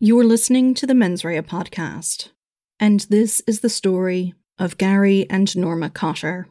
You're listening to the Mens Rea podcast, and this is the story of Gary and Norma Cotter.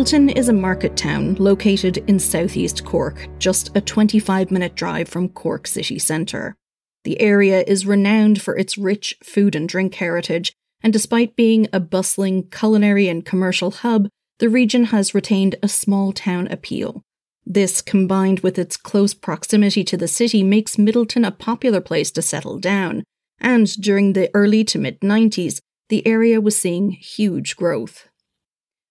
Midleton is a market town located in southeast Cork, just a 25 minute drive from Cork city centre. The area is renowned for its rich food and drink heritage, and despite being a bustling culinary and commercial hub, the region has retained a small town appeal. This, combined with its close proximity to the city, makes Midleton a popular place to settle down, and during the early to mid 90s, the area was seeing huge growth.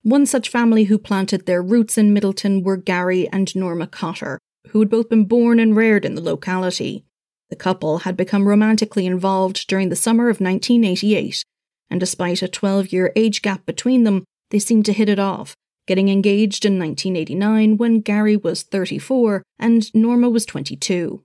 One such family who planted their roots in Midleton were Gary and Norma Cotter, who had both been born and reared in the locality. The couple had become romantically involved during the summer of 1988, and despite a 12 year age gap between them, they seemed to hit it off, getting engaged in 1989 when Gary was 34 and Norma was 22.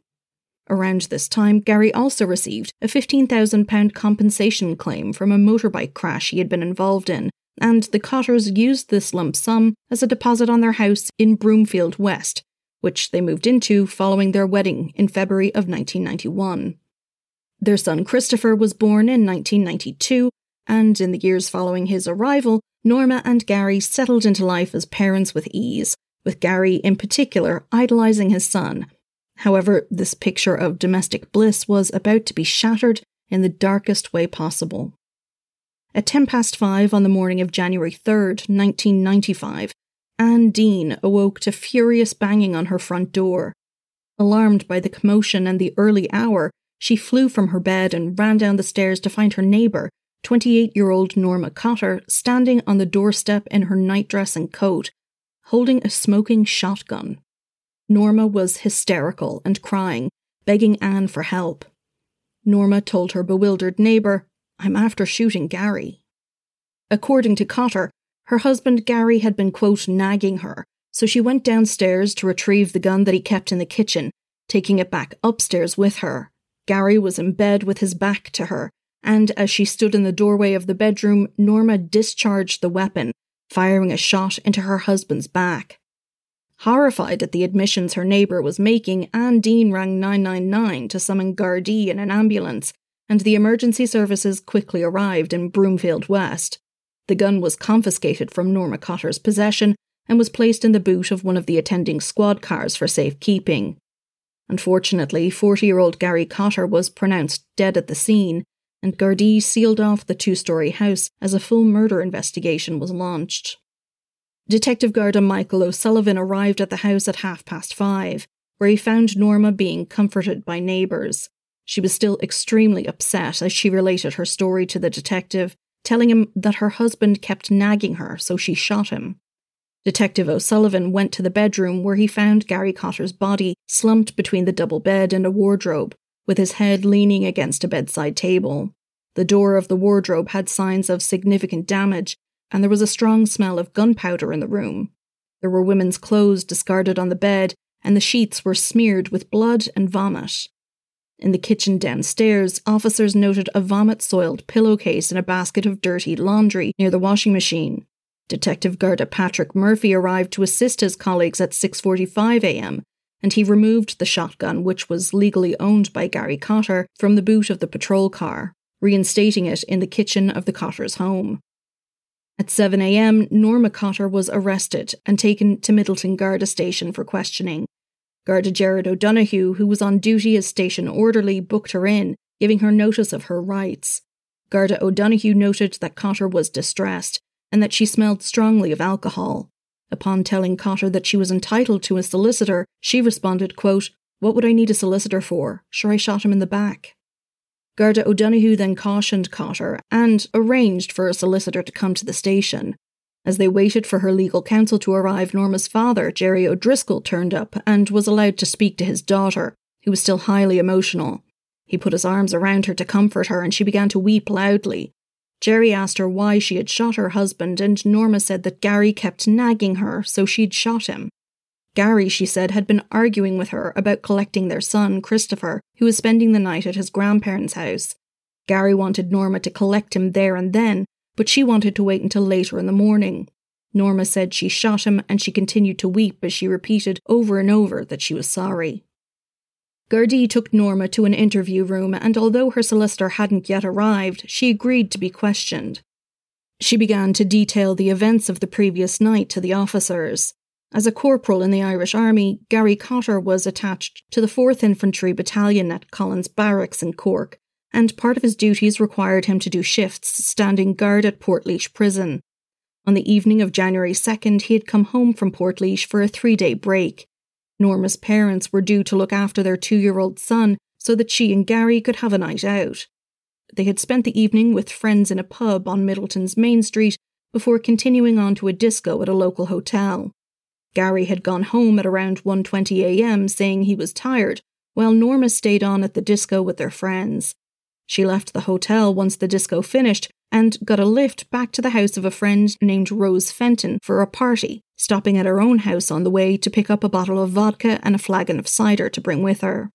Around this time, Gary also received a £15,000 compensation claim from a motorbike crash he had been involved in and the Cotters used this lump sum as a deposit on their house in Broomfield West, which they moved into following their wedding in February of 1991. Their son Christopher was born in 1992, and in the years following his arrival, Norma and Gary settled into life as parents with ease, with Gary in particular idolizing his son. However, this picture of domestic bliss was about to be shattered in the darkest way possible. At 10 past five on the morning of January 3rd, 1995, Anne Dean awoke to furious banging on her front door. Alarmed by the commotion and the early hour, she flew from her bed and ran down the stairs to find her neighbour, 28 year old Norma Cotter, standing on the doorstep in her nightdress and coat, holding a smoking shotgun. Norma was hysterical and crying, begging Anne for help. Norma told her bewildered neighbour I'm after shooting Gary. According to Cotter, her husband Gary had been, quote, nagging her, so she went downstairs to retrieve the gun that he kept in the kitchen, taking it back upstairs with her. Gary was in bed with his back to her, and as she stood in the doorway of the bedroom, Norma discharged the weapon, firing a shot into her husband's back. Horrified at the admissions her neighbour was making, Anne Dean rang 999 to summon Gardaí in an ambulance, and the emergency services quickly arrived in Broomfield West. The gun was confiscated from Norma Cotter's possession and was placed in the boot of one of the attending squad cars for safekeeping. Unfortunately, 40 year old Gary Cotter was pronounced dead at the scene, and Gardaí sealed off the two story house as a full murder investigation was launched. Detective Garda Michael O'Sullivan arrived at the house at half past five, where he found Norma being comforted by neighbours. She was still extremely upset as she related her story to the detective, telling him that her husband kept nagging her, so she shot him. Detective O'Sullivan went to the bedroom where he found Gary Cotter's body slumped between the double bed and a wardrobe, with his head leaning against a bedside table. The door of the wardrobe had signs of significant damage, and there was a strong smell of gunpowder in the room. There were women's clothes discarded on the bed, and the sheets were smeared with blood and vomit. In the kitchen downstairs, officers noted a vomit soiled pillowcase and a basket of dirty laundry near the washing machine. Detective Garda Patrick Murphy arrived to assist his colleagues at 6:45 a.m. and he removed the shotgun which was legally owned by Gary Cotter from the boot of the patrol car, reinstating it in the kitchen of the Cotter's home. At 7 a.m., Norma Cotter was arrested and taken to Midleton Garda station for questioning. Garda Jared O'Donoghue, who was on duty as station orderly, booked her in, giving her notice of her rights. Garda O'Donoghue noted that Cotter was distressed and that she smelled strongly of alcohol. Upon telling Cotter that she was entitled to a solicitor, she responded, quote, What would I need a solicitor for? Sure, I shot him in the back. Garda O'Donoghue then cautioned Cotter and arranged for a solicitor to come to the station. As they waited for her legal counsel to arrive, Norma's father, Jerry O'Driscoll, turned up and was allowed to speak to his daughter, who was still highly emotional. He put his arms around her to comfort her, and she began to weep loudly. Jerry asked her why she had shot her husband, and Norma said that Gary kept nagging her, so she'd shot him. Gary, she said, had been arguing with her about collecting their son, Christopher, who was spending the night at his grandparents' house. Gary wanted Norma to collect him there and then, but she wanted to wait until later in the morning. Norma said she shot him, and she continued to weep as she repeated over and over that she was sorry. Gardaí took Norma to an interview room, and although her solicitor hadn't yet arrived, she agreed to be questioned. She began to detail the events of the previous night to the officers. As a corporal in the Irish Army, Gary Cotter was attached to the 4th Infantry Battalion at Collins Barracks in Cork, and part of his duties required him to do shifts standing guard at Portlaoise Prison. On the evening of January 2nd, he had come home from Portlaoise for a three day break. Norma's parents were due to look after their two year old son so that she and Gary could have a night out. They had spent the evening with friends in a pub on Midleton's main street before continuing on to a disco at a local hotel. Gary had gone home at around 1:20 a.m. saying he was tired, while Norma stayed on at the disco with their friends. She left the hotel once the disco finished and got a lift back to the house of a friend named Rose Fenton for a party, stopping at her own house on the way to pick up a bottle of vodka and a flagon of cider to bring with her.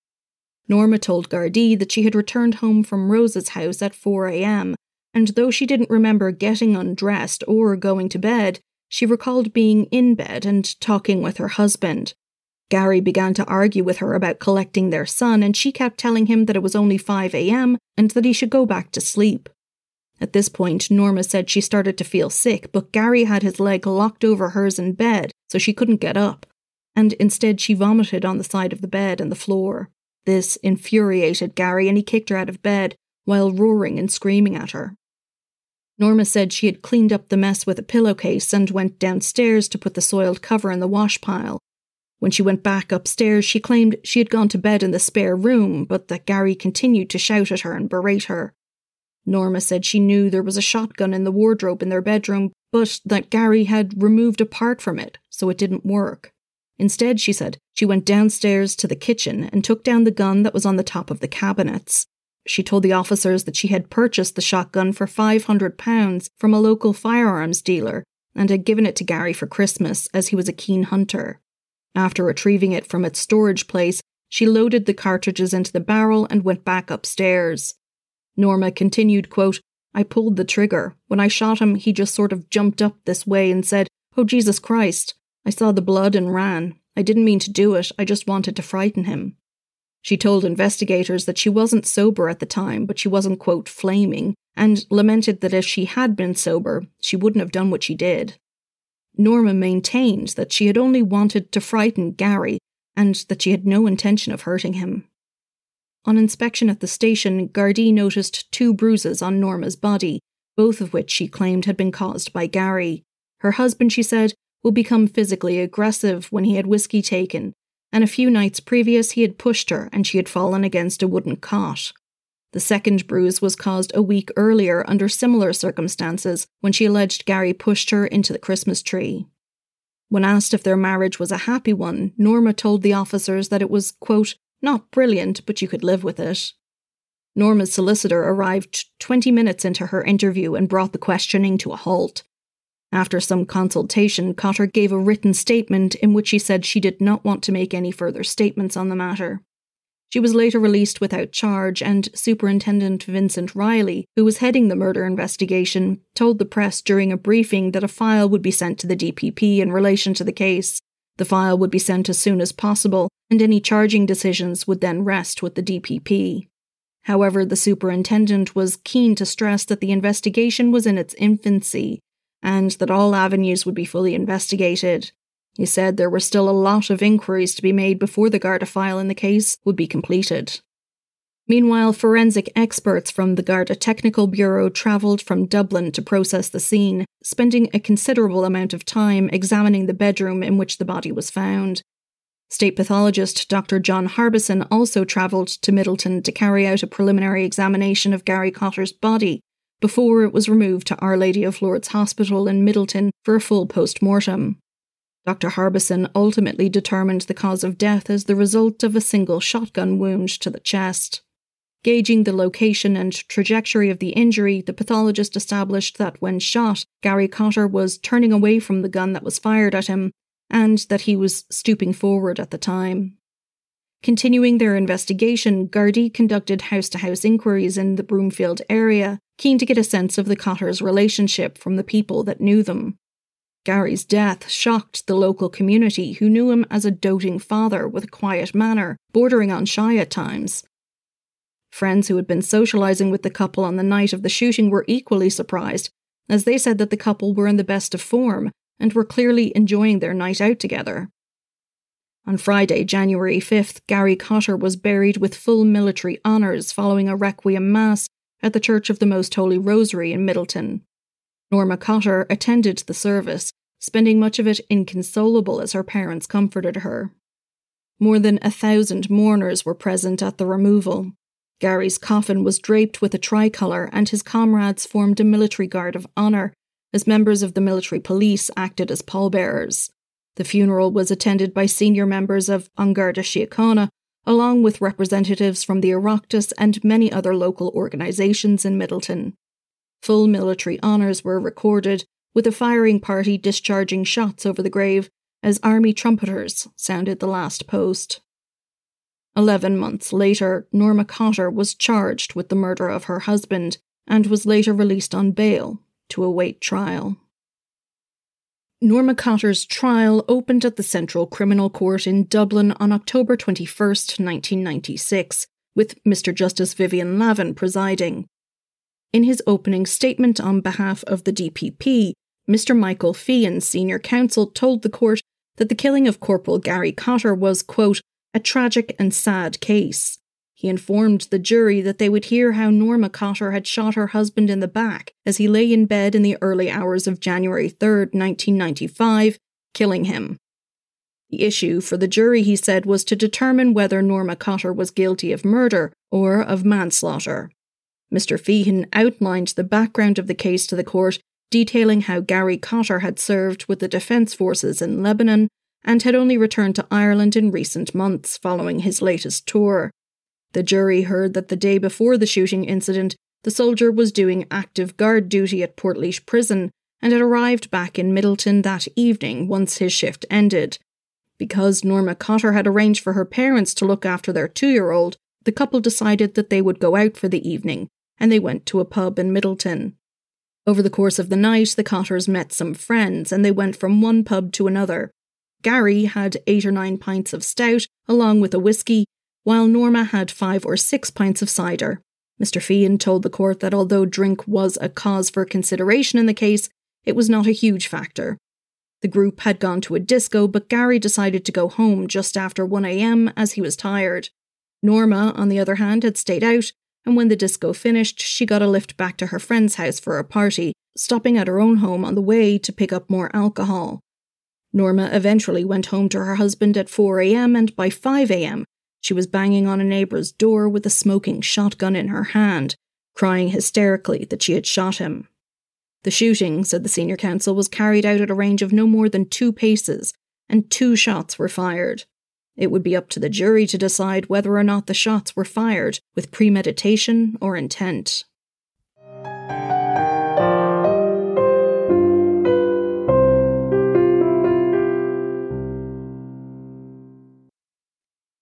Norma told Gardaí that she had returned home from Rose's house at 4 a.m., and though she didn't remember getting undressed or going to bed, she recalled being in bed and talking with her husband. Gary began to argue with her about collecting their son, and she kept telling him that it was only 5 a.m. and that he should go back to sleep. At this point, Norma said she started to feel sick, but Gary had his leg locked over hers in bed, so she couldn't get up, and instead she vomited on the side of the bed and the floor. This infuriated Gary, and he kicked her out of bed while roaring and screaming at her. Norma said she had cleaned up the mess with a pillowcase and went downstairs to put the soiled cover in the wash pile. When she went back upstairs, she claimed she had gone to bed in the spare room, but that Gary continued to shout at her and berate her. Norma said she knew there was a shotgun in the wardrobe in their bedroom, but that Gary had removed a part from it, so it didn't work. Instead, she said, she went downstairs to the kitchen and took down the gun that was on the top of the cabinets. She told the officers that she had purchased the shotgun for £500 from a local firearms dealer and had given it to Gary for Christmas as he was a keen hunter. After retrieving it from its storage place, she loaded the cartridges into the barrel and went back upstairs. Norma continued, quote, I pulled the trigger. When I shot him, he just sort of jumped up this way and said, Oh, Jesus Christ. I saw the blood and ran. I didn't mean to do it, I just wanted to frighten him. She told investigators that she wasn't sober at the time, but she wasn't, quote, flaming, and lamented that if she had been sober, she wouldn't have done what she did. Norma maintained that she had only wanted to frighten Gary and that she had no intention of hurting him. On inspection at the station, Gardaí noticed two bruises on Norma's body, both of which she claimed had been caused by Gary. Her husband, she said, would become physically aggressive when he had whiskey taken and a few nights previous he had pushed her and she had fallen against a wooden cot. The second bruise was caused a week earlier under similar circumstances when she alleged Gary pushed her into the Christmas tree. When asked if their marriage was a happy one, Norma told the officers that it was, quote, not brilliant, but you could live with it. Norma's solicitor arrived 20 minutes into her interview and brought the questioning to a halt. After some consultation, Cotter gave a written statement in which she said she did not want to make any further statements on the matter. She was later released without charge, and Superintendent Vincent Riley, who was heading the murder investigation, told the press during a briefing that a file would be sent to the DPP in relation to the case. The file would be sent as soon as possible, and any charging decisions would then rest with the DPP. However, the superintendent was keen to stress that the investigation was in its infancy and that all avenues would be fully investigated. He said there were still a lot of inquiries to be made before the Garda file in the case would be completed. Meanwhile, forensic experts from the Garda Technical Bureau travelled from Dublin to process the scene, spending a considerable amount of time examining the bedroom in which the body was found. State pathologist Dr. John Harbison also travelled to Midleton to carry out a preliminary examination of Gary Cotter's body before it was removed to Our Lady of Lourdes Hospital in Midleton for a full post mortem. Dr. Harbison ultimately determined the cause of death as the result of a single shotgun wound to the chest. Gauging the location and trajectory of the injury, the pathologist established that when shot, Gary Cotter was turning away from the gun that was fired at him and that he was stooping forward at the time. Continuing their investigation, Gardaí conducted house to house inquiries in the Broomfield area, keen to get a sense of the Cotters' relationship from the people that knew them. Gary's death shocked the local community, who knew him as a doting father with a quiet manner, bordering on shy at times. Friends who had been socializing with the couple on the night of the shooting were equally surprised, as they said that the couple were in the best of form and were clearly enjoying their night out together. On Friday, January 5th, Gary Cotter was buried with full military honours following a requiem mass at the Church of the Most Holy Rosary in Midleton. Norma Cotter attended the service, spending much of it inconsolable as her parents comforted her. More than a thousand mourners were present at the removal. Gary's coffin was draped with a tricolour, and his comrades formed a military guard of honour, as members of the military police acted as pallbearers. The funeral was attended by senior members of An Garda Síochána, along with representatives from the Oireachtas and many other local organisations in Midleton. Full military honours were recorded, with a firing party discharging shots over the grave as army trumpeters sounded the last post. Eleven months later, Norma Cotter was charged with the murder of her husband and was later released on bail to await trial. Norma Cotter's trial opened at the Central Criminal Court in Dublin on October 21, 1996, with Mr. Justice Vivian Lavan presiding. In his opening statement on behalf of the DPP, Mr. Michael Feehan, senior counsel, told the court that the killing of Corporal Gary Cotter was, quote, a tragic and sad case. He informed the jury that they would hear how Norma Cotter had shot her husband in the back as he lay in bed in the early hours of January 3, 1995, killing him. The issue for the jury, he said, was to determine whether Norma Cotter was guilty of murder or of manslaughter. Mr. Feehan outlined the background of the case to the court, detailing how Gary Cotter had served with the Defence Forces in Lebanon and had only returned to Ireland in recent months following his latest tour. The jury heard that the day before the shooting incident, the soldier was doing active guard duty at Portlaoise Prison and had arrived back in Midleton that evening once his shift ended. Because Norma Cotter had arranged for her parents to look after their two year old, the couple decided that they would go out for the evening, and they went to a pub in Midleton. Over the course of the night, the Cotters met some friends, and they went from one pub to another. Gary had eight or nine pints of stout, along with a whisky, while Norma had five or six pints of cider. Mr. Feehan told the court that although drink was a cause for consideration in the case, it was not a huge factor. The group had gone to a disco, but Gary decided to go home just after 1am as he was tired. Norma, on the other hand, had stayed out, and when the disco finished, she got a lift back to her friend's house for a party, stopping at her own home on the way to pick up more alcohol. Norma eventually went home to her husband at 4am, and by 5am, she was banging on a neighbour's door with a smoking shotgun in her hand, crying hysterically that she had shot him. The shooting, said the senior counsel, was carried out at a range of no more than two paces, and two shots were fired. It would be up to the jury to decide whether or not the shots were fired with premeditation or intent.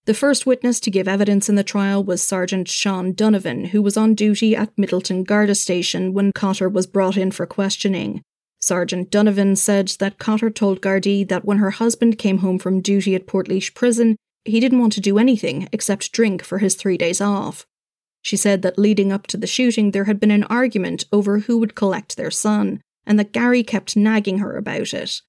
The first witness to give evidence in the trial was Sergeant Sean Donovan, who was on duty at Midleton Garda Station when Cotter was brought in for questioning. Sergeant Donovan said that Cotter told Gardaí that when her husband came home from duty at Portlaoise Prison, he didn't want to do anything except drink for his three days off. She said that leading up to the shooting, there had been an argument over who would collect their son, and that Gary kept nagging her about it.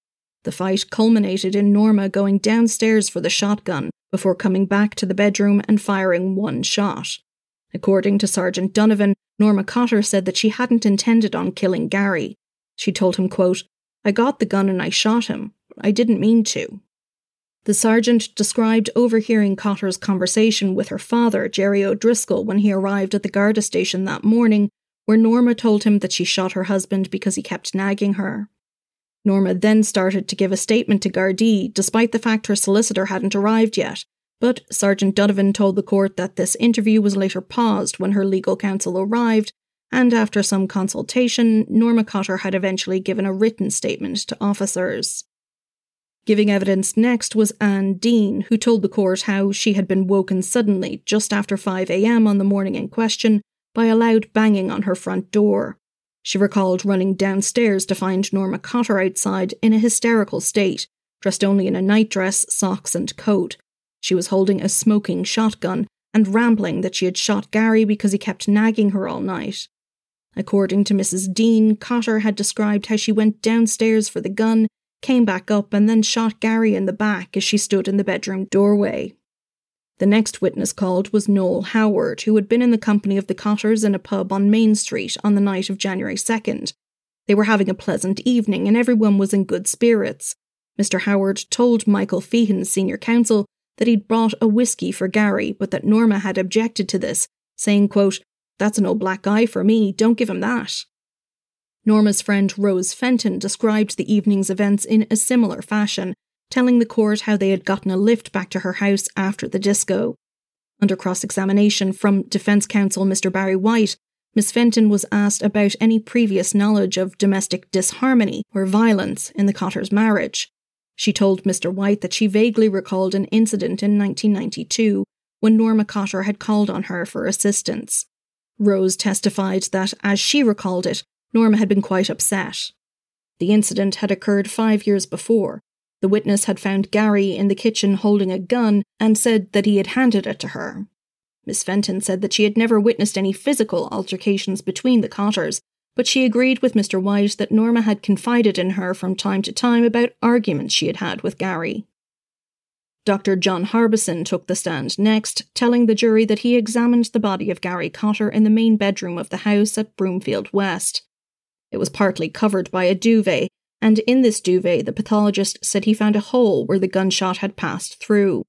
The fight culminated in Norma going downstairs for the shotgun before coming back to the bedroom and firing one shot. According to Sergeant Donovan, Norma Cotter said that she hadn't intended on killing Gary. She told him, quote, I got the gun and I shot him. I didn't mean to. The sergeant described overhearing Cotter's conversation with her father, Jerry O'Driscoll, when he arrived at the Garda station that morning, where Norma told him that she shot her husband because he kept nagging her. Norma then started to give a statement to Gardaí, despite the fact her solicitor hadn't arrived yet. But Sergeant Donovan told the court that this interview was later paused when her legal counsel arrived, and after some consultation, Norma Cotter had eventually given a written statement to officers. Giving evidence next was Anne Dean, who told the court how she had been woken suddenly, just after 5am on the morning in question, by a loud banging on her front door. She recalled running downstairs to find Norma Cotter outside in a hysterical state, dressed only in a nightdress, socks, and coat. She was holding a smoking shotgun and rambling that she had shot Gary because he kept nagging her all night. According to Mrs. Dean, Cotter had described how she went downstairs for the gun, came back up, and then shot Gary in the back as she stood in the bedroom doorway. The next witness called was Noel Howard, who had been in the company of the Cotters in a pub on Main Street on the night of January 2nd. They were having a pleasant evening and everyone was in good spirits. Mr. Howard told Michael Feehan, senior counsel, that he'd brought a whiskey for Gary, but that Norma had objected to this, saying, quote, That's an old black guy for me, don't give him that. Norma's friend Rose Fenton described the evening's events in a similar fashion, telling the court how they had gotten a lift back to her house after the disco. Under cross examination from defence counsel Mr. Barry White, Miss Fenton was asked about any previous knowledge of domestic disharmony or violence in the Cotter's marriage. She told Mr. White that she vaguely recalled an incident in 1992 when Norma Cotter had called on her for assistance. Rose testified that, as she recalled it, Norma had been quite upset. The incident had occurred five years before, the witness had found Gary in the kitchen holding a gun and said that he had handed it to her. Miss Fenton said that she had never witnessed any physical altercations between the Cotters, but she agreed with Mr. White that Norma had confided in her from time to time about arguments she had had with Gary. Dr. John Harbison took the stand next, telling the jury that he examined the body of Gary Cotter in the main bedroom of the house at Broomfield West. It was partly covered by a duvet, and in this duvet, the pathologist said he found a hole where the gunshot had passed through.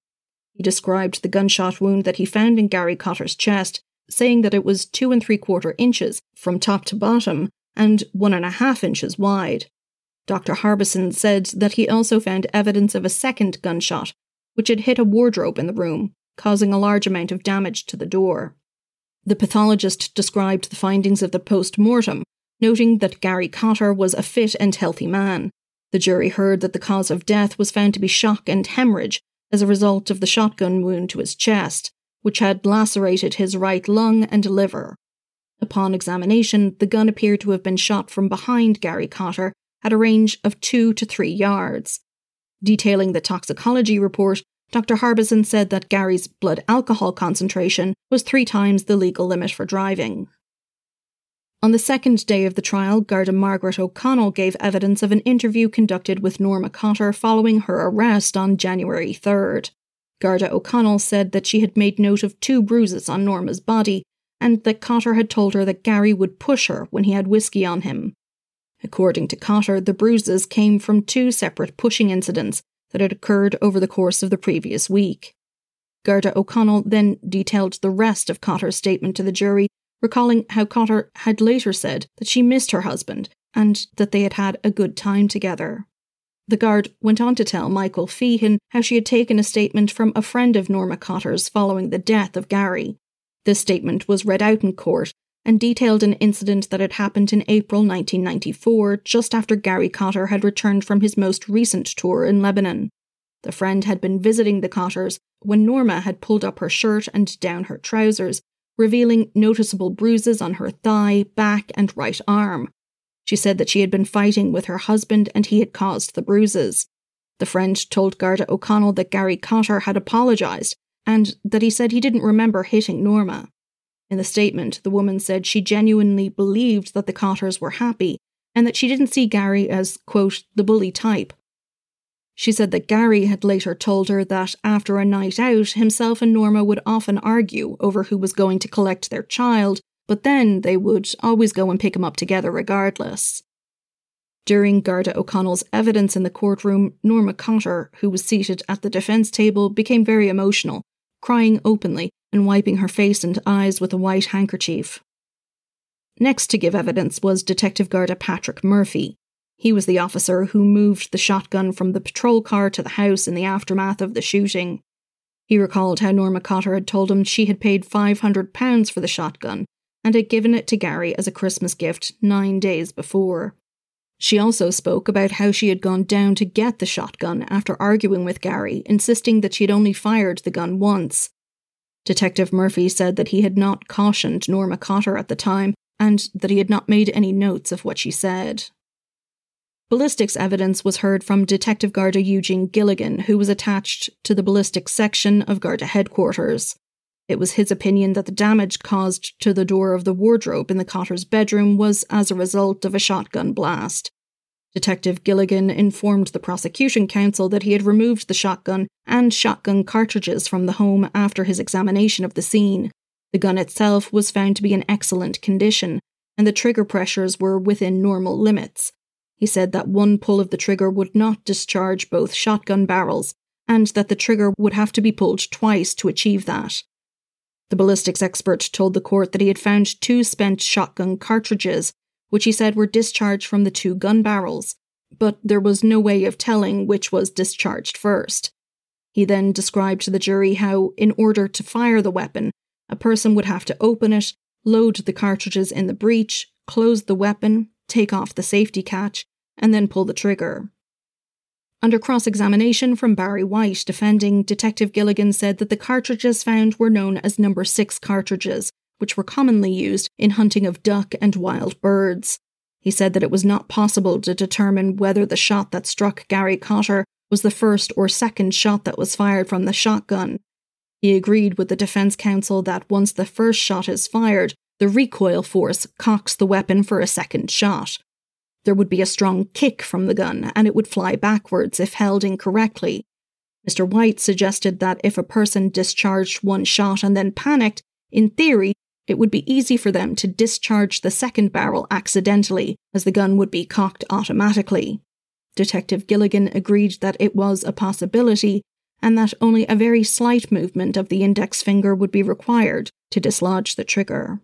He described the gunshot wound that he found in Gary Cotter's chest, saying that it was two and three quarter inches from top to bottom and one and a half inches wide. Dr. Harbison said that he also found evidence of a second gunshot, which had hit a wardrobe in the room, causing a large amount of damage to the door. The pathologist described the findings of the post mortem, noting that Gary Cotter was a fit and healthy man. The jury heard that the cause of death was found to be shock and hemorrhage as a result of the shotgun wound to his chest, which had lacerated his right lung and liver. Upon examination, the gun appeared to have been shot from behind Gary Cotter at a range of two to three yards. Detailing the toxicology report, Dr. Harbison said that Gary's blood alcohol concentration was three times the legal limit for driving. On the second day of the trial, Garda Margaret O'Connell gave evidence of an interview conducted with Norma Cotter following her arrest on January 3rd. Garda O'Connell said that she had made note of two bruises on Norma's body and that Cotter had told her that Gary would push her when he had whiskey on him. According to Cotter, the bruises came from two separate pushing incidents that had occurred over the course of the previous week. Garda O'Connell then detailed the rest of Cotter's statement to the jury recalling how Cotter had later said that she missed her husband and that they had had a good time together. The guard went on to tell Michael Feehan how she had taken a statement from a friend of Norma Cotter's following the death of Gary. This statement was read out in court and detailed an incident that had happened in April 1994, just after Gary Cotter had returned from his most recent tour in Lebanon. The friend had been visiting the Cotters when Norma had pulled up her shirt and down her trousers revealing noticeable bruises on her thigh, back, and right arm. She said that she had been fighting with her husband and he had caused the bruises. The friend told Garda O'Connell that Gary Cotter had apologised and that he said he didn't remember hitting Norma. In the statement, the woman said she genuinely believed that the Cotters were happy and that she didn't see Gary as, quote, the bully type, she said that Gary had later told her that after a night out, himself and Norma would often argue over who was going to collect their child, but then they would always go and pick him up together regardless. During Garda O'Connell's evidence in the courtroom, Norma Cotter, who was seated at the defence table, became very emotional, crying openly and wiping her face and eyes with a white handkerchief. Next to give evidence was Detective Garda Patrick Murphy. He was the officer who moved the shotgun from the patrol car to the house in the aftermath of the shooting. He recalled how Norma Cotter had told him she had paid £500 for the shotgun and had given it to Gary as a Christmas gift nine days before. She also spoke about how she had gone down to get the shotgun after arguing with Gary, insisting that she had only fired the gun once. Detective Murphy said that he had not cautioned Norma Cotter at the time and that he had not made any notes of what she said. Ballistics evidence was heard from Detective Garda Eugene Gilligan, who was attached to the ballistics section of Garda headquarters. It was his opinion that the damage caused to the door of the wardrobe in the Cotter's bedroom was as a result of a shotgun blast. Detective Gilligan informed the prosecution counsel that he had removed the shotgun and shotgun cartridges from the home after his examination of the scene. The gun itself was found to be in excellent condition, and the trigger pressures were within normal limits. He said that one pull of the trigger would not discharge both shotgun barrels, and that the trigger would have to be pulled twice to achieve that. The ballistics expert told the court that he had found two spent shotgun cartridges, which he said were discharged from the two gun barrels, but there was no way of telling which was discharged first. He then described to the jury how, in order to fire the weapon, a person would have to open it, load the cartridges in the breech, close the weapon, take off the safety catch, and then pull the trigger. Under cross examination from Barry White defending, Detective Gilligan said that the cartridges found were known as number 6 cartridges, which were commonly used in hunting of duck and wild birds. He said that it was not possible to determine whether the shot that struck Gary Cotter was the first or second shot that was fired from the shotgun. He agreed with the defense counsel that once the first shot is fired, the recoil force cocks the weapon for a second shot. There would be a strong kick from the gun, and it would fly backwards if held incorrectly. Mr. White suggested that if a person discharged one shot and then panicked, in theory, it would be easy for them to discharge the second barrel accidentally, as the gun would be cocked automatically. Detective Gilligan agreed that it was a possibility, and that only a very slight movement of the index finger would be required to dislodge the trigger.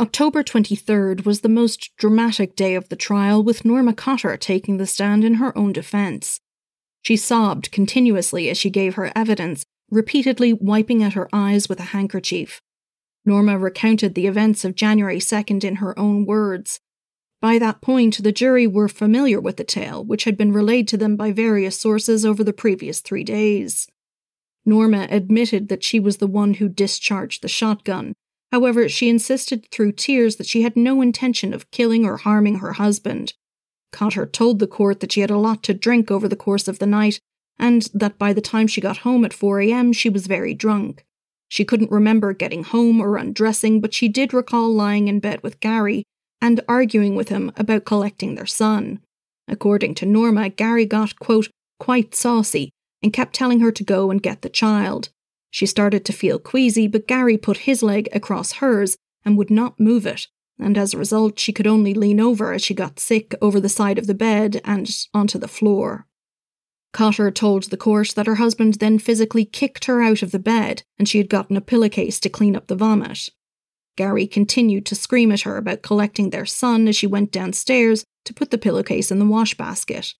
October 23rd was the most dramatic day of the trial, with Norma Cotter taking the stand in her own defence. She sobbed continuously as she gave her evidence, repeatedly wiping at her eyes with a handkerchief. Norma recounted the events of January 2nd in her own words. By that point, the jury were familiar with the tale, which had been relayed to them by various sources over the previous three days. Norma admitted that she was the one who discharged the shotgun, However, she insisted through tears that she had no intention of killing or harming her husband. Cotter told the court that she had a lot to drink over the course of the night, and that by the time she got home at 4 a.m., she was very drunk. She couldn't remember getting home or undressing, but she did recall lying in bed with Gary and arguing with him about collecting their son. According to Norma, Gary got, quote, quite saucy and kept telling her to go and get the child. She started to feel queasy, but Gary put his leg across hers and would not move it, and as a result, she could only lean over as she got sick over the side of the bed and onto the floor. Cotter told the court that her husband then physically kicked her out of the bed and she had gotten a pillowcase to clean up the vomit. Gary continued to scream at her about collecting their son as she went downstairs to put the pillowcase in the wash basket.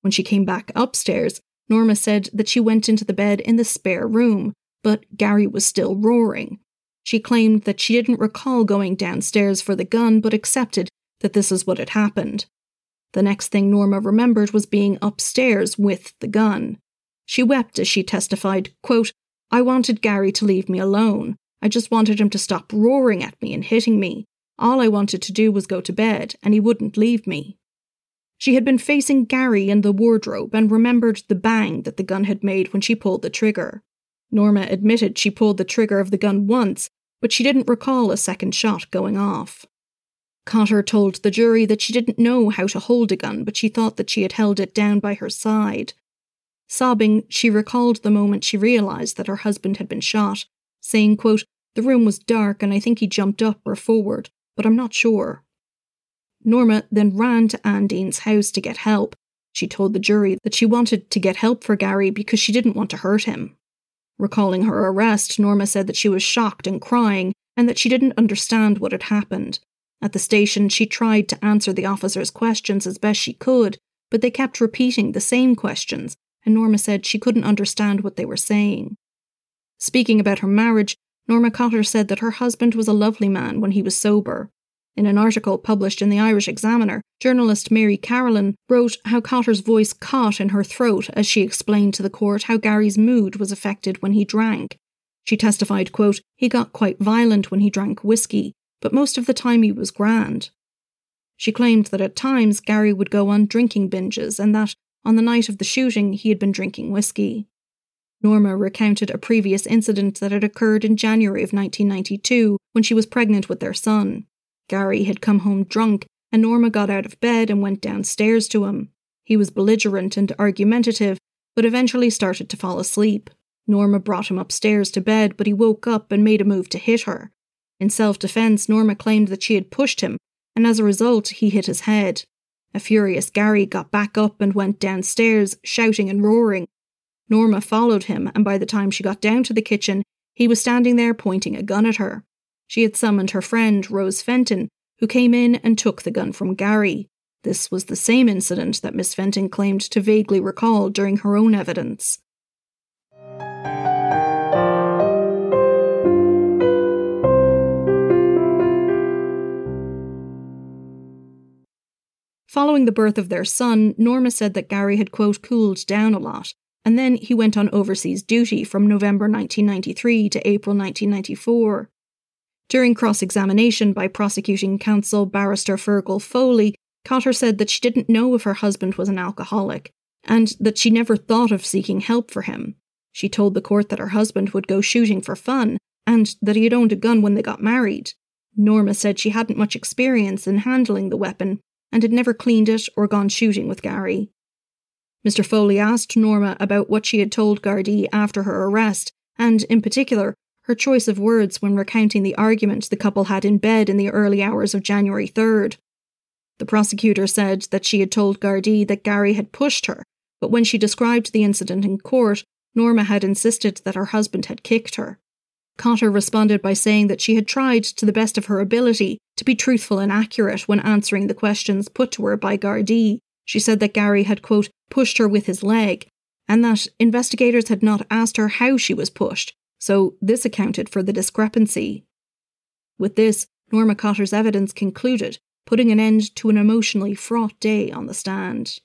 When she came back upstairs, Norma said that she went into the bed in the spare room but Gary was still roaring. She claimed that she didn't recall going downstairs for the gun, but accepted that this is what had happened. The next thing Norma remembered was being upstairs with the gun. She wept as she testified, quote, I wanted Gary to leave me alone. I just wanted him to stop roaring at me and hitting me. All I wanted to do was go to bed, and he wouldn't leave me. She had been facing Gary in the wardrobe and remembered the bang that the gun had made when she pulled the trigger. Norma admitted she pulled the trigger of the gun once, but she didn't recall a second shot going off. Cotter told the jury that she didn't know how to hold a gun, but she thought that she had held it down by her side. Sobbing, she recalled the moment she realized that her husband had been shot, saying, quote, The room was dark and I think he jumped up or forward, but I'm not sure. Norma then ran to Dean's house to get help. She told the jury that she wanted to get help for Gary because she didn't want to hurt him. Recalling her arrest, Norma said that she was shocked and crying and that she didn't understand what had happened. At the station, she tried to answer the officers' questions as best she could, but they kept repeating the same questions, and Norma said she couldn't understand what they were saying. Speaking about her marriage, Norma Cotter said that her husband was a lovely man when he was sober. In an article published in the Irish Examiner, journalist Mary Carolan wrote how Cotter's voice caught in her throat as she explained to the court how Gary's mood was affected when he drank. She testified, quote, he got quite violent when he drank whiskey, but most of the time he was grand. She claimed that at times Gary would go on drinking binges and that, on the night of the shooting, he had been drinking whiskey. Norma recounted a previous incident that had occurred in January of 1992 when she was pregnant with their son. Gary had come home drunk, and Norma got out of bed and went downstairs to him. He was belligerent and argumentative, but eventually started to fall asleep. Norma brought him upstairs to bed, but he woke up and made a move to hit her. In self defense, Norma claimed that she had pushed him, and as a result, he hit his head. A furious Gary got back up and went downstairs, shouting and roaring. Norma followed him, and by the time she got down to the kitchen, he was standing there pointing a gun at her. She had summoned her friend, Rose Fenton, who came in and took the gun from Gary. This was the same incident that Miss Fenton claimed to vaguely recall during her own evidence. Following the birth of their son, Norma said that Gary had, quote, cooled down a lot, and then he went on overseas duty from November 1993 to April 1994. During cross examination by prosecuting counsel barrister Fergal Foley, Cotter said that she didn't know if her husband was an alcoholic, and that she never thought of seeking help for him. She told the court that her husband would go shooting for fun, and that he had owned a gun when they got married. Norma said she hadn't much experience in handling the weapon and had never cleaned it or gone shooting with Gary. Mr. Foley asked Norma about what she had told Gardaí after her arrest, and, in particular, her choice of words when recounting the argument the couple had in bed in the early hours of January 3rd. The prosecutor said that she had told Gardaí that Gary had pushed her, but when she described the incident in court, Norma had insisted that her husband had kicked her. Cotter responded by saying that she had tried to the best of her ability to be truthful and accurate when answering the questions put to her by Gardaí. She said that Gary had, quote, pushed her with his leg, and that investigators had not asked her how she was pushed, so this accounted for the discrepancy. With this, Norma Cotter's evidence concluded, putting an end to an emotionally fraught day on the stand.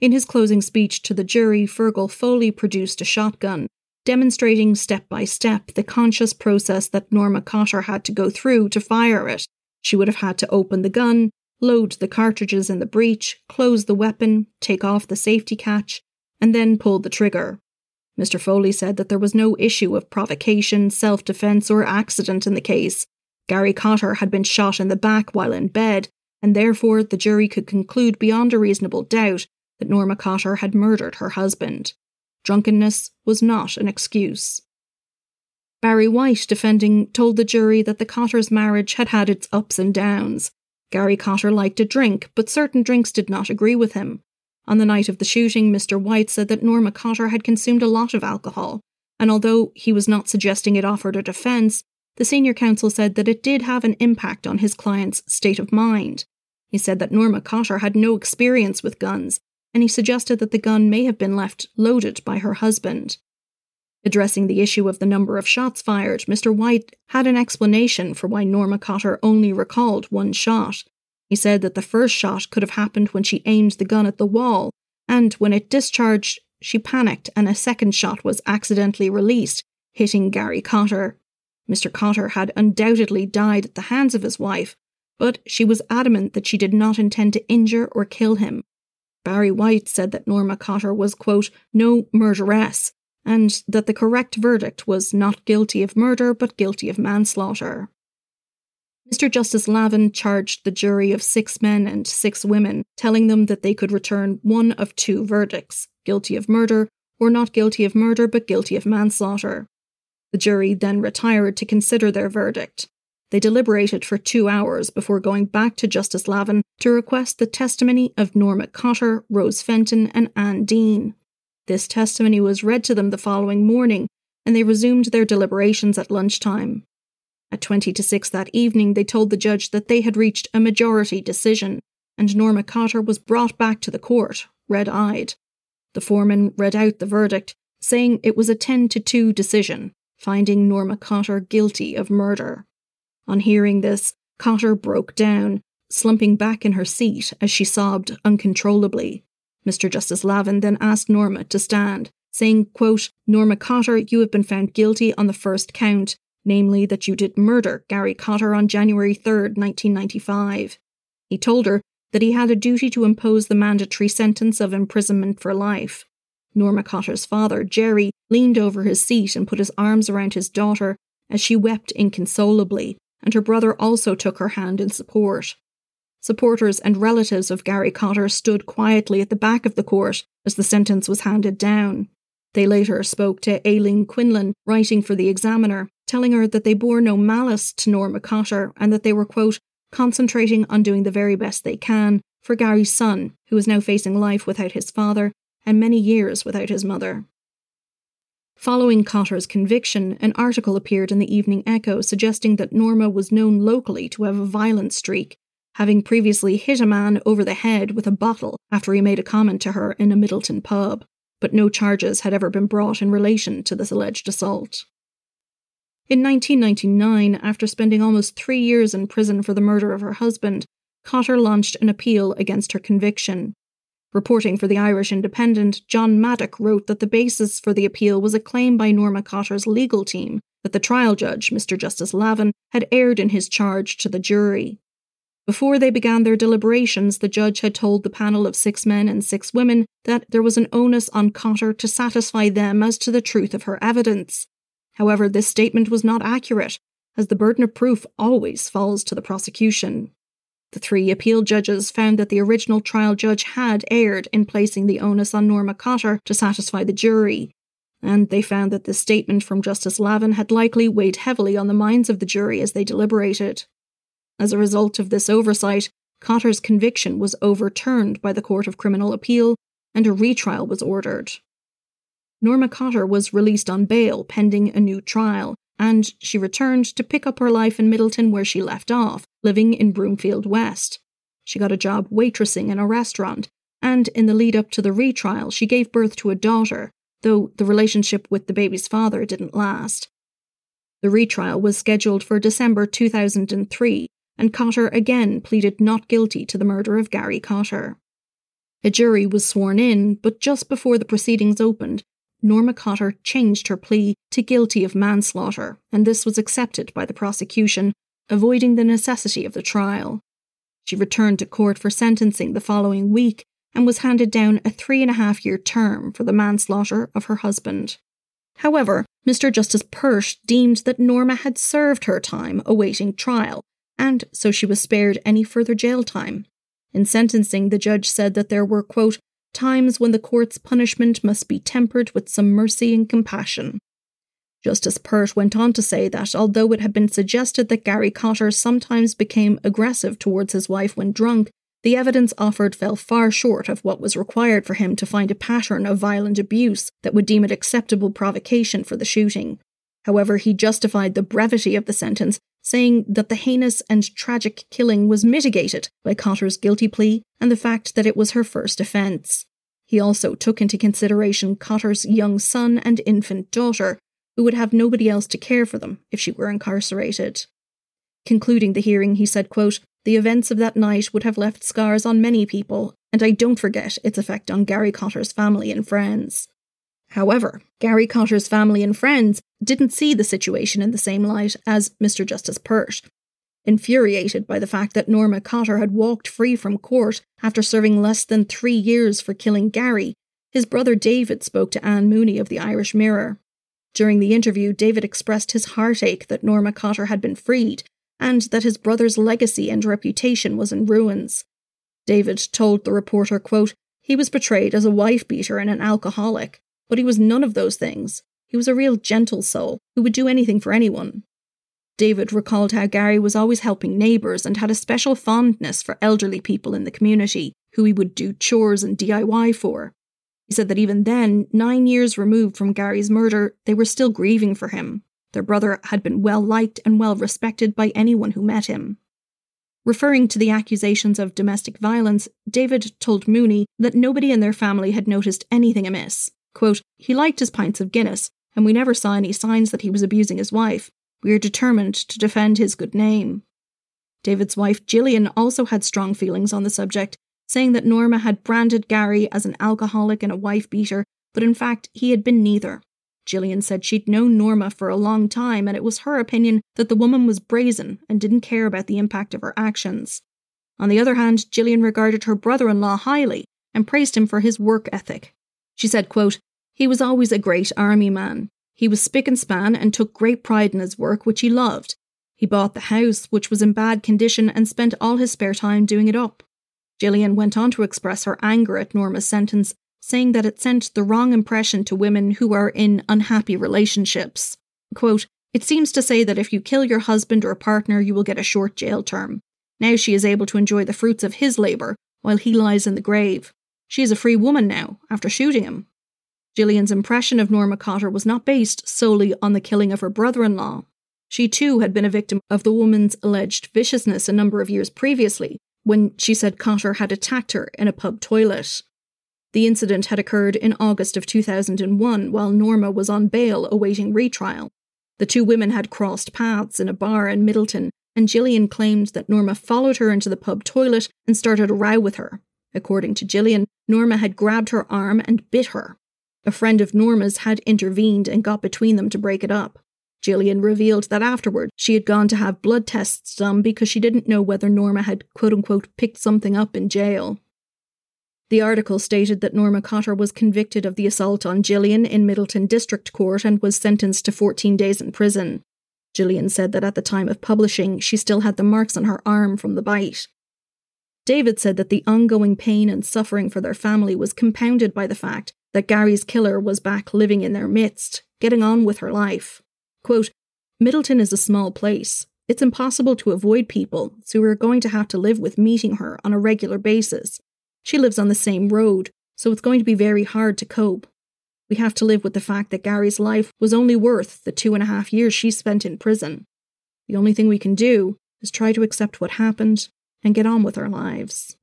In his closing speech to the jury, Fergal Foley produced a shotgun, demonstrating step by step the conscious process that Norma Cotter had to go through to fire it. She would have had to open the gun, load the cartridges in the breech, close the weapon, take off the safety catch, and then pull the trigger. Mr. Foley said that there was no issue of provocation, self defence, or accident in the case. Gary Cotter had been shot in the back while in bed, and therefore the jury could conclude beyond a reasonable doubt that Norma Cotter had murdered her husband. Drunkenness was not an excuse. Barry White, defending, told the jury that the Cotter's marriage had had its ups and downs. Gary Cotter liked to drink, but certain drinks did not agree with him. On the night of the shooting, Mr. White said that Norma Cotter had consumed a lot of alcohol, and although he was not suggesting it offered a defence, the senior counsel said that it did have an impact on his client's state of mind. He said that Norma Cotter had no experience with guns, and he suggested that the gun may have been left loaded by her husband. Addressing the issue of the number of shots fired, Mr. White had an explanation for why Norma Cotter only recalled one shot, he said that the first shot could have happened when she aimed the gun at the wall, and when it discharged, she panicked and a second shot was accidentally released, hitting Gary Cotter. Mr. Cotter had undoubtedly died at the hands of his wife, but she was adamant that she did not intend to injure or kill him. Barry White said that Norma Cotter was, quote, no murderess, and that the correct verdict was not guilty of murder but guilty of manslaughter. Mr. Justice Lavan charged the jury of six men and six women, telling them that they could return one of two verdicts guilty of murder, or not guilty of murder but guilty of manslaughter. The jury then retired to consider their verdict. They deliberated for two hours before going back to Justice Lavan to request the testimony of Norma Cotter, Rose Fenton, and Anne Dean. This testimony was read to them the following morning, and they resumed their deliberations at lunchtime. At 20 to 6 that evening, they told the judge that they had reached a majority decision, and Norma Cotter was brought back to the court, red eyed. The foreman read out the verdict, saying it was a 10 to 2 decision, finding Norma Cotter guilty of murder. On hearing this, Cotter broke down, slumping back in her seat as she sobbed uncontrollably. Mr. Justice Lavan then asked Norma to stand, saying, quote, Norma Cotter, you have been found guilty on the first count, namely that you did murder Gary Cotter on January 3, 1995. He told her that he had a duty to impose the mandatory sentence of imprisonment for life. Norma Cotter's father, Jerry, leaned over his seat and put his arms around his daughter as she wept inconsolably, and her brother also took her hand in support. Supporters and relatives of Gary Cotter stood quietly at the back of the court as the sentence was handed down. They later spoke to Aileen Quinlan, writing for the Examiner, telling her that they bore no malice to Norma Cotter and that they were, quote, concentrating on doing the very best they can for Gary's son, who is now facing life without his father and many years without his mother. Following Cotter's conviction, an article appeared in the Evening Echo suggesting that Norma was known locally to have a violent streak, having previously hit a man over the head with a bottle after he made a comment to her in a Midleton pub, but no charges had ever been brought in relation to this alleged assault. In 1999, after spending almost three years in prison for the murder of her husband, Cotter launched an appeal against her conviction. Reporting for the Irish Independent, John Maddock wrote that the basis for the appeal was a claim by Norma Cotter's legal team that the trial judge, Mr. Justice Lavan, had erred in his charge to the jury. Before they began their deliberations, the judge had told the panel of six men and six women that there was an onus on Cotter to satisfy them as to the truth of her evidence. However, this statement was not accurate, as the burden of proof always falls to the prosecution. The three appeal judges found that the original trial judge had erred in placing the onus on Norma Cotter to satisfy the jury, and they found that the statement from Justice Lavan had likely weighed heavily on the minds of the jury as they deliberated. As a result of this oversight, Cotter's conviction was overturned by the Court of Criminal Appeal and a retrial was ordered. Norma Cotter was released on bail pending a new trial, and she returned to pick up her life in Midleton where she left off, living in Broomfield West. She got a job waitressing in a restaurant, and in the lead up to the retrial, she gave birth to a daughter, though the relationship with the baby's father didn't last. The retrial was scheduled for December 2003, and Cotter again pleaded not guilty to the murder of Gary Cotter. A jury was sworn in, but just before the proceedings opened, Norma Cotter changed her plea to guilty of manslaughter, and this was accepted by the prosecution, avoiding the necessity of the trial. She returned to court for sentencing the following week and was handed down a three and a half year term for the manslaughter of her husband. However, Mr. Justice Pert deemed that Norma had served her time awaiting trial, and so she was spared any further jail time. In sentencing, the judge said that there were, quote, times when the court's punishment must be tempered with some mercy and compassion. Justice Pert went on to say that although it had been suggested that Gary Cotter sometimes became aggressive towards his wife when drunk, the evidence offered fell far short of what was required for him to find a pattern of violent abuse that would deem it acceptable provocation for the shooting. However, he justified the brevity of the sentence, saying that the heinous and tragic killing was mitigated by Cotter's guilty plea and the fact that it was her first offence. He also took into consideration Cotter's young son and infant daughter, who would have nobody else to care for them if she were incarcerated. Concluding the hearing, he said, quote, The events of that night would have left scars on many people, and I don't forget its effect on Gary Cotter's family and friends. However, Gary Cotter's family and friends didn't see the situation in the same light as Mr. Justice Pert. Infuriated by the fact that Norma Cotter had walked free from court after serving less than three years for killing Gary, his brother David spoke to Anne Mooney of the Irish Mirror. During the interview, David expressed his heartache that Norma Cotter had been freed and that his brother's legacy and reputation was in ruins. David told the reporter, quote, he was portrayed as a wife beater and an alcoholic. But he was none of those things. He was a real gentle soul who would do anything for anyone. David recalled how Gary was always helping neighbours and had a special fondness for elderly people in the community who he would do chores and DIY for. He said that even then, nine years removed from Gary's murder, they were still grieving for him. Their brother had been well liked and well respected by anyone who met him. Referring to the accusations of domestic violence, David told Mooney that nobody in their family had noticed anything amiss. Quote, he liked his pints of Guinness, and we never saw any signs that he was abusing his wife. We are determined to defend his good name. David's wife, Gillian, also had strong feelings on the subject, saying that Norma had branded Gary as an alcoholic and a wife beater, but in fact, he had been neither. Gillian said she'd known Norma for a long time, and it was her opinion that the woman was brazen and didn't care about the impact of her actions. On the other hand, Gillian regarded her brother in law highly and praised him for his work ethic. She said, quote, He was always a great army man. He was spick and span and took great pride in his work, which he loved. He bought the house, which was in bad condition, and spent all his spare time doing it up. Gillian went on to express her anger at Norma's sentence saying that it sent the wrong impression to women who are in unhappy relationships. Quote, it seems to say that if you kill your husband or partner, you will get a short jail term. Now she is able to enjoy the fruits of his labour while he lies in the grave. She is a free woman now, after shooting him. Gillian's impression of Norma Cotter was not based solely on the killing of her brother in law. She too had been a victim of the woman's alleged viciousness a number of years previously, when she said Cotter had attacked her in a pub toilet. The incident had occurred in August of 2001 while Norma was on bail awaiting retrial. The two women had crossed paths in a bar in Midleton, and Gillian claimed that Norma followed her into the pub toilet and started a row with her. According to Gillian, Norma had grabbed her arm and bit her. A friend of Norma's had intervened and got between them to break it up. Gillian revealed that afterward she had gone to have blood tests done because she didn't know whether Norma had quote unquote picked something up in jail. The article stated that Norma Cotter was convicted of the assault on Gillian in Midleton District Court and was sentenced to 14 days in prison. Gillian said that at the time of publishing, she still had the marks on her arm from the bite. David said that the ongoing pain and suffering for their family was compounded by the fact that Gary's killer was back living in their midst, getting on with her life. Quote, Midleton is a small place. It's impossible to avoid people, so we're going to have to live with meeting her on a regular basis. She lives on the same road, so it's going to be very hard to cope. We have to live with the fact that Gary's life was only worth the two and a half years she spent in prison. The only thing we can do is try to accept what happened and get on with our lives.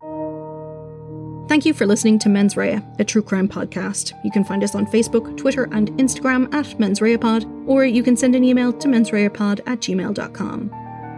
Thank you for listening to Mens Rea, a true crime podcast. You can find us on Facebook, Twitter, and Instagram at Mens Rea Pod, or you can send an email to mensreapod at gmail.com.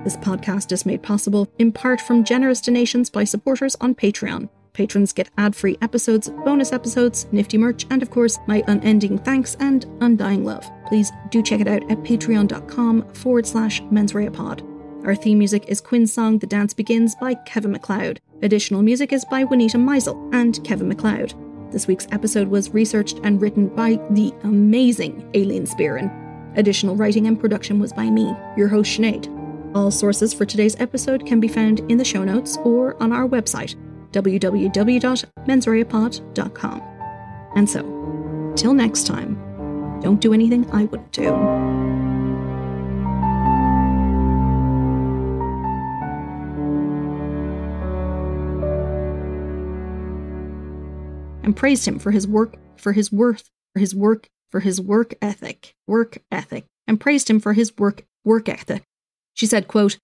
This podcast is made possible in part from generous donations by supporters on Patreon. Patrons get ad free episodes, bonus episodes, nifty merch, and of course, my unending thanks and undying love. Please do check it out at patreon.com forward slash mensreapod. Our theme music is Quinn's song The Dance Begins by Kevin MacLeod. Additional music is by Wahneta Meixsell and Kevin MacLeod. This week's episode was researched and written by the amazing Aileen Spearin. Additional writing and production was by me, your host Sinead. All sources for today's episode can be found in the show notes or on our website, www.mensreapod.com. And so, till next time, don't do anything I wouldn't do. And praised him for his work, for his worth, for his work, for his work ethic, work ethic, and praised him for his work, work ethic. She said, quote,